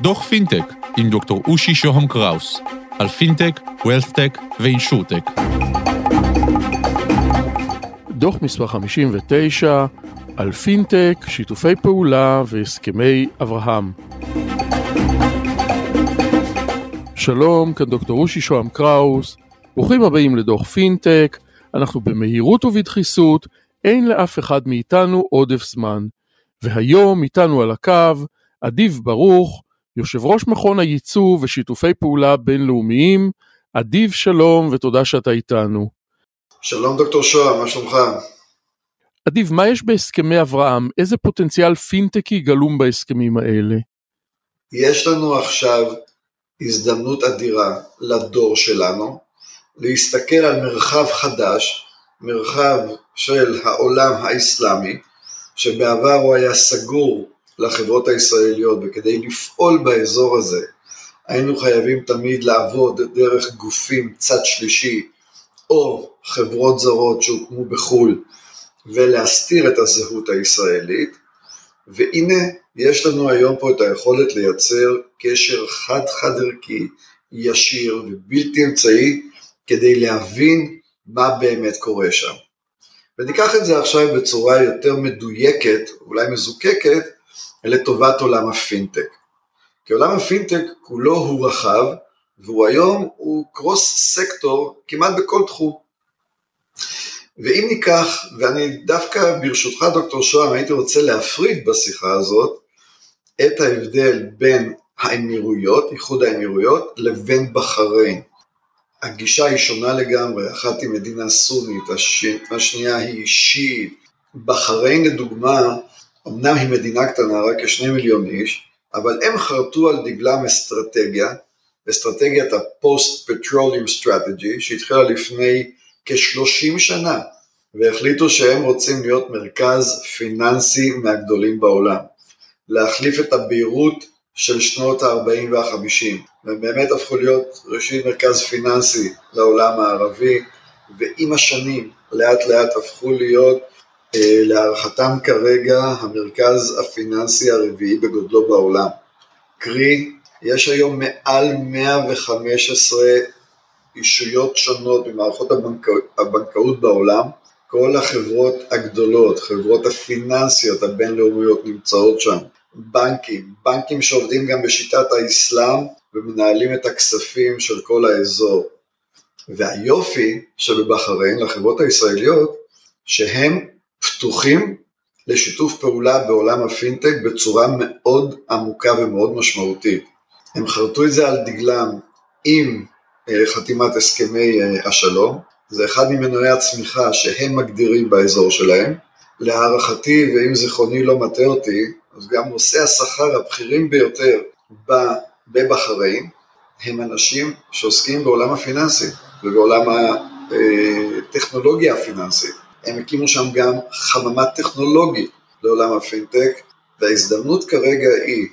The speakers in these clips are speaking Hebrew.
דוח פינטק עם דוקטור אושי שוהם קראוס על פינטק, WealthTech ואינשורטק. דוח מספר 59 על פינטק, שיתופי פעולה והסכמי אברהם. שלום, כאן דוקטור אושי שוהם קראוס, ברוכים הבאים לדוח פינטק, אנחנו במהירות ובדחיסות, אין לאף אחד מאיתנו עודף זמן. והיום איתנו על הקו אדיב ברוך, יושב ראש מכון הייצוא ושיתופי פעולה בינלאומיים. אדיב שלום ותודה שאתה איתנו. שלום דוקטור שוהם, מה שלומך? אדיב, מה יש בהסכמי אברהם? איזה פוטנציאל פינטקי גלום בהסכמים האלה? יש לנו עכשיו הזדמנות אדירה לדור שלנו להסתכל על מרחב חדש, מרחב של העולם האסלאמי, שבעבר הוא היה סגור לחברות הישראליות, וכדי לפעול באזור הזה היינו חייבים תמיד לעבוד דרך גופים צד שלישי, או חברות זרות שהוקמו בחו"ל, ולהסתיר את הזהות הישראלית, והנה יש לנו היום פה את היכולת לייצר קשר חד-חד ערכי, ישיר ובלתי אמצעי, כדי להבין מה באמת קורה שם. וניקח את זה עכשיו בצורה יותר מדויקת, אולי מזוקקת, לטובת עולם הפינטק. כי עולם הפינטק כולו הוא רחב, והוא היום הוא קרוס סקטור כמעט בכל תחום. ואם ניקח, ואני דווקא ברשותך דוקטור שוהם הייתי רוצה להפריד בשיחה הזאת את ההבדל בין האמירויות, איחוד האמירויות, לבין בחריין. הגישה היא שונה לגמרי, אחת היא מדינה סונית, השנייה היא שיעית. בחריין לדוגמה, אמנם היא מדינה קטנה, רק כשני מיליון איש, אבל הם חרטו על דגלם אסטרטגיה, אסטרטגיית Petroleum Strategy, שהתחילה לפני כ-30 שנה, והחליטו שהם רוצים להיות מרכז פיננסי מהגדולים בעולם. להחליף את הבהירות של שנות ה-40 וה-50. והם באמת הפכו להיות ראשית מרכז פיננסי לעולם הערבי, ועם השנים לאט לאט הפכו להיות אה, להערכתם כרגע המרכז הפיננסי הרביעי בגודלו בעולם. קרי, יש היום מעל 115 אישויות שונות במערכות הבנקא, הבנקאות בעולם, כל החברות הגדולות, חברות הפיננסיות הבינלאומיות נמצאות שם, בנקים, בנקים שעובדים גם בשיטת האסלאם ומנהלים את הכספים של כל האזור. והיופי שבבחריין לחברות הישראליות שהם פתוחים לשיתוף פעולה בעולם הפינטק בצורה מאוד עמוקה ומאוד משמעותית. הם חרטו את זה על דגלם עם אה, חתימת הסכמי אה, השלום, זה אחד ממנועי הצמיחה שהם מגדירים באזור שלהם. להערכתי, ואם זיכרוני לא מטעה אותי, אז גם נושאי השכר הבכירים ביותר בבחריין הם אנשים שעוסקים בעולם הפיננסי ובעולם הטכנולוגיה הפיננסית. הם הקימו שם גם חממה טכנולוגית לעולם הפינטק, וההזדמנות כרגע היא,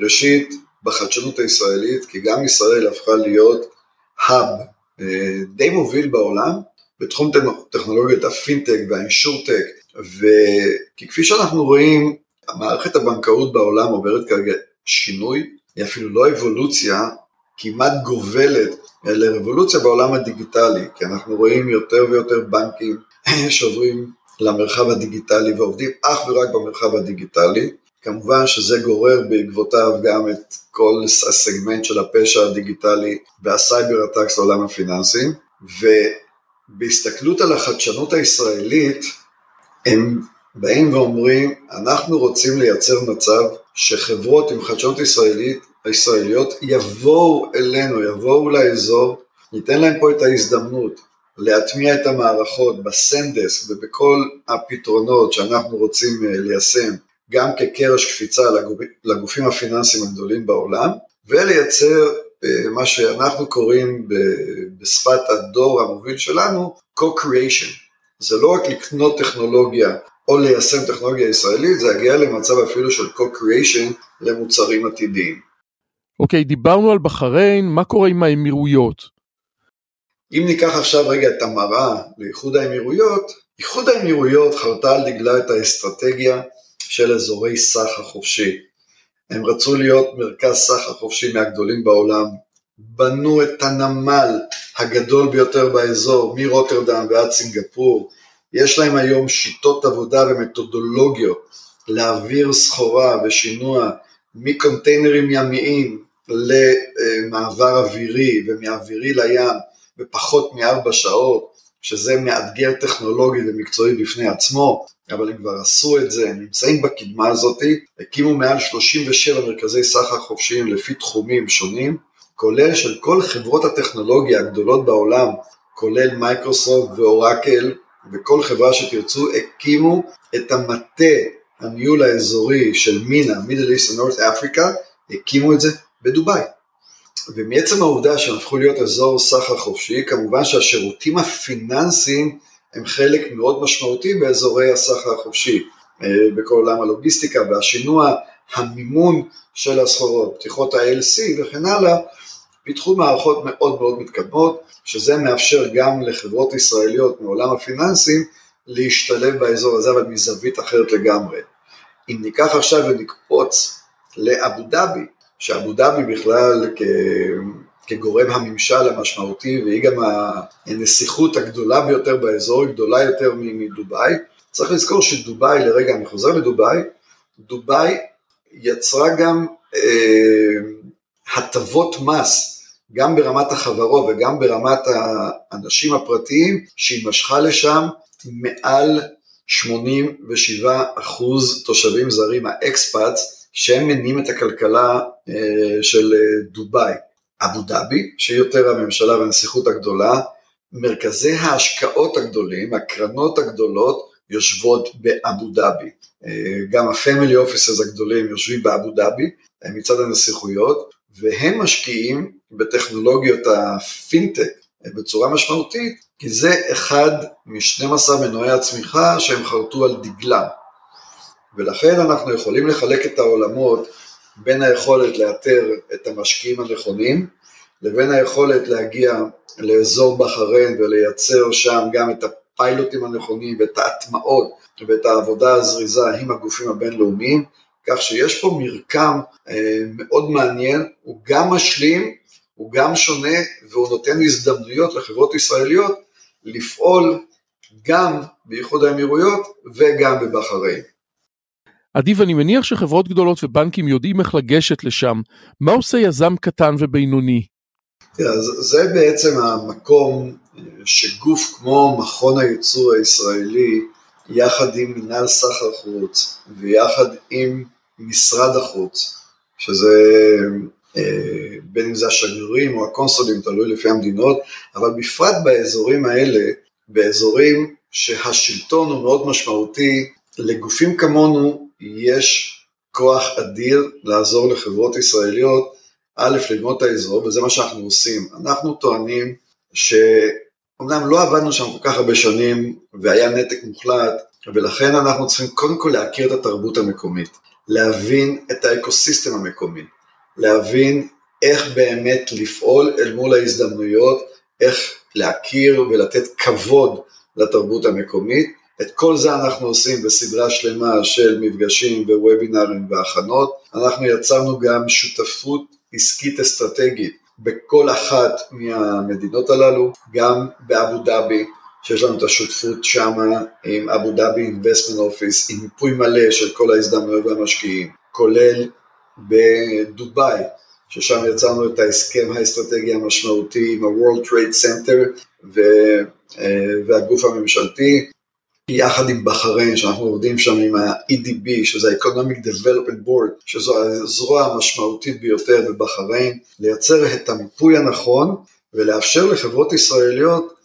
ראשית, בחדשנות הישראלית, כי גם ישראל הפכה להיות האב אה, די מוביל בעולם בתחום טכנולוגיית הפינטק והאינשורטק, וכי כפי שאנחנו רואים, מערכת הבנקאות בעולם עוברת כרגע שינוי, היא אפילו לא אבולוציה, כמעט גובלת לרבולוציה בעולם הדיגיטלי, כי אנחנו רואים יותר ויותר בנקים שעוברים למרחב הדיגיטלי ועובדים אך ורק במרחב הדיגיטלי, כמובן שזה גורר בעקבותיו גם את כל הסגמנט של הפשע הדיגיטלי וה-cyber attacks לעולם הפיננסי, ובהסתכלות על החדשנות הישראלית, הם באים ואומרים, אנחנו רוצים לייצר מצב שחברות עם חדשנות ישראלית, הישראליות יבואו אלינו, יבואו לאזור, ניתן להם פה את ההזדמנות להטמיע את המערכות בסנדסק ובכל הפתרונות שאנחנו רוצים אה, ליישם, גם כקרש קפיצה לגופים הפיננסיים הגדולים בעולם, ולייצר אה, מה שאנחנו קוראים בשפת הדור המוביל שלנו, co-creation. זה לא רק לקנות טכנולוגיה או ליישם טכנולוגיה ישראלית, זה יגיע למצב אפילו של co-creation למוצרים עתידיים. אוקיי, okay, דיברנו על בחריין, מה קורה עם האמירויות? אם ניקח עכשיו רגע את המראה לאיחוד האמירויות, איחוד האמירויות חרתה על דגלה את האסטרטגיה של אזורי סחר חופשי. הם רצו להיות מרכז סחר חופשי מהגדולים בעולם, בנו את הנמל הגדול ביותר באזור, מרוטרדם ועד סינגפור, יש להם היום שיטות עבודה ומתודולוגיות להעביר סחורה ושינוע מקונטיינרים ימיים למעבר אווירי ומאווירי לים בפחות מארבע שעות, שזה מאתגר טכנולוגי ומקצועי בפני עצמו, אבל הם כבר עשו את זה, הם נמצאים בקדמה הזאת, הקימו מעל 37 מרכזי סחר חופשיים לפי תחומים שונים, כולל של כל חברות הטכנולוגיה הגדולות בעולם, כולל מייקרוסופט ואורקל וכל חברה שתרצו, הקימו את המטה הניהול האזורי של מינה, מידל איסט ונורת אפריקה, הקימו את זה בדובאי. ומעצם העובדה שהם הפכו להיות אזור סחר חופשי, כמובן שהשירותים הפיננסיים הם חלק מאוד משמעותי באזורי הסחר החופשי, אה, בכל עולם הלוגיסטיקה והשינוע, המימון של הסחורות, פתיחות ה-LC וכן הלאה, פיתחו מערכות מאוד מאוד מתקדמות, שזה מאפשר גם לחברות ישראליות מעולם הפיננסים להשתלב באזור הזה, אבל מזווית אחרת לגמרי. אם ניקח עכשיו ונקפוץ לאבו דאבי, שאבו דאבי בכלל כ... כגורם הממשל המשמעותי והיא גם הנסיכות הגדולה ביותר באזור, היא גדולה יותר מדובאי. צריך לזכור שדובאי, לרגע אני חוזר לדובאי, דובאי יצרה גם אה, הטבות מס גם ברמת החברות וגם ברמת האנשים הפרטיים, שהיא משכה לשם מעל 87 אחוז תושבים זרים, ה-expats, שהם מניעים את הכלכלה אה, של אה, דובאי. אבו דאבי, שהיא יותר הממשלה והנסיכות הגדולה, מרכזי ההשקעות הגדולים, הקרנות הגדולות, יושבות באבו דאבי. אה, גם ה-family offices הגדולים יושבים באבו דאבי מצד הנסיכויות, והם משקיעים בטכנולוגיות הפינטק בצורה משמעותית, כי זה אחד מ-12 מנועי הצמיחה שהם חרטו על דגלם. ולכן אנחנו יכולים לחלק את העולמות בין היכולת לאתר את המשקיעים הנכונים, לבין היכולת להגיע לאזור בחריין ולייצר שם גם את הפיילוטים הנכונים ואת ההטמעות ואת העבודה הזריזה עם הגופים הבינלאומיים, כך שיש פה מרקם אה, מאוד מעניין, הוא גם משלים, הוא גם שונה והוא נותן הזדמנויות לחברות ישראליות לפעול גם באיחוד האמירויות וגם בבחריין. אדיב, אני מניח שחברות גדולות ובנקים יודעים איך לגשת לשם. מה עושה יזם קטן ובינוני? זה בעצם המקום שגוף כמו מכון הייצור הישראלי, יחד עם מנהל סחר חוץ ויחד עם משרד החוץ, שזה אה, בין אם זה השגרירים או הקונסולים, תלוי לפי המדינות, אבל בפרט באזורים האלה, באזורים שהשלטון הוא מאוד משמעותי, לגופים כמונו יש כוח אדיר לעזור לחברות ישראליות, א', ללמוד את האזור, וזה מה שאנחנו עושים. אנחנו טוענים שאומנם לא עבדנו שם כל כך הרבה שנים והיה נתק מוחלט, ולכן אנחנו צריכים קודם כל להכיר את התרבות המקומית. להבין את האקוסיסטם המקומי, להבין איך באמת לפעול אל מול ההזדמנויות, איך להכיר ולתת כבוד לתרבות המקומית. את כל זה אנחנו עושים בסדרה שלמה של מפגשים ווובינרים והכנות. אנחנו יצרנו גם שותפות עסקית אסטרטגית בכל אחת מהמדינות הללו, גם באבו דאבי, שיש לנו את השותפות שם עם אבו דאבי Investment Office, עם מיפוי מלא של כל ההזדמנויות והמשקיעים, כולל בדובאי, ששם יצרנו את ההסכם האסטרטגי המשמעותי עם ה-World Trade Center והגוף הממשלתי, יחד עם בחריין, שאנחנו עובדים שם עם ה-EDB, שזה ה-Economic Development Board, שזו הזרוע המשמעותית ביותר בבחריין, לייצר את המיפוי הנכון ולאפשר לחברות ישראליות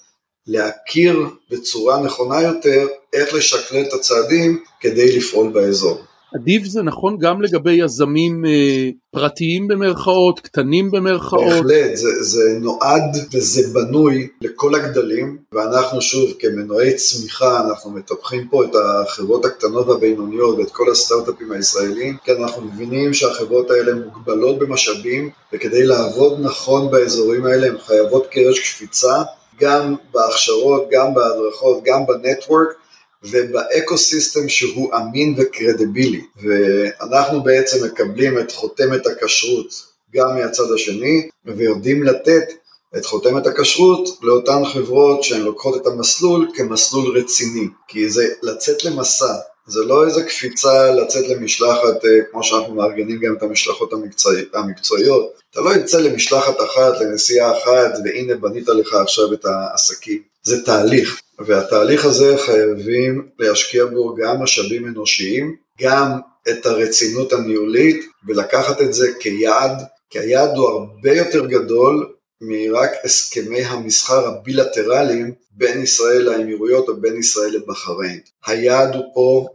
להכיר בצורה נכונה יותר איך לשקלל את הצעדים כדי לפעול באזור. אדיב זה נכון גם לגבי יזמים אה, פרטיים במרכאות, קטנים במרכאות? בהחלט, זה, זה נועד וזה בנוי לכל הגדלים, ואנחנו שוב כמנועי צמיחה, אנחנו מטפחים פה את החברות הקטנות והבינוניות ואת כל הסטארט-אפים הישראלים, כי אנחנו מבינים שהחברות האלה מוגבלות במשאבים, וכדי לעבוד נכון באזורים האלה הן חייבות קרש קפיצה, גם בהכשרות, גם בהדרכות, גם בנטוורק, ובאקו סיסטם שהוא אמין וקרדיבילי, ואנחנו בעצם מקבלים את חותמת הכשרות גם מהצד השני, ויודעים לתת את חותמת הכשרות לאותן חברות שהן לוקחות את המסלול כמסלול רציני, כי זה לצאת למסע, זה לא איזה קפיצה לצאת למשלחת אה, כמו שאנחנו מארגנים גם את המשלחות המקצוע, המקצועיות, אתה לא יוצא למשלחת אחת, לנסיעה אחת, והנה בנית לך עכשיו את העסקים. זה תהליך, והתהליך הזה חייבים להשקיע בו גם משאבים אנושיים, גם את הרצינות הניהולית, ולקחת את זה כיעד, כי היעד הוא הרבה יותר גדול מרק הסכמי המסחר הבילטרליים בין ישראל לאמירויות או בין ישראל לבחריין. היעד הוא פה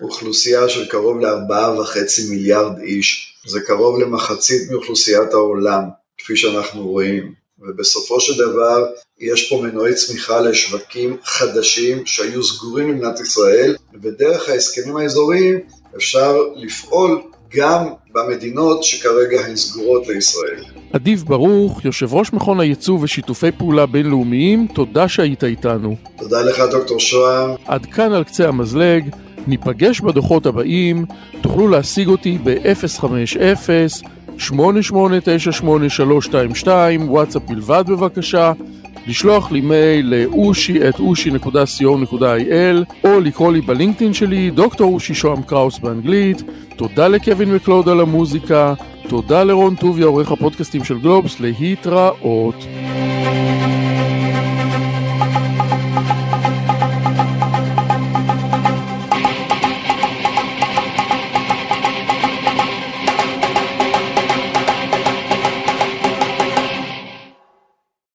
אוכלוסייה של קרוב לארבעה וחצי מיליארד איש, זה קרוב למחצית מאוכלוסיית העולם, כפי שאנחנו רואים, ובסופו של דבר יש פה מנועי צמיחה לשווקים חדשים שהיו סגורים במדינת ישראל, ודרך ההסכמים האזוריים אפשר לפעול גם במדינות שכרגע הן סגורות לישראל. אדיב ברוך, יושב ראש מכון הייצוא ושיתופי פעולה בינלאומיים, תודה שהיית איתנו. תודה לך דוקטור שוהם. עד כאן על קצה המזלג, ניפגש בדוחות הבאים, תוכלו להשיג אותי ב-050-8898322, וואטסאפ בלבד בבקשה, לשלוח לי מייל לאושי את אושי.co.il או לקרוא לי בלינקדאין שלי, דוקטור אושי שוהם קראוס באנגלית. תודה לקווין מקלוד על המוזיקה, תודה לרון טוביה, עורך הפודקאסטים של גלובס, להתראות.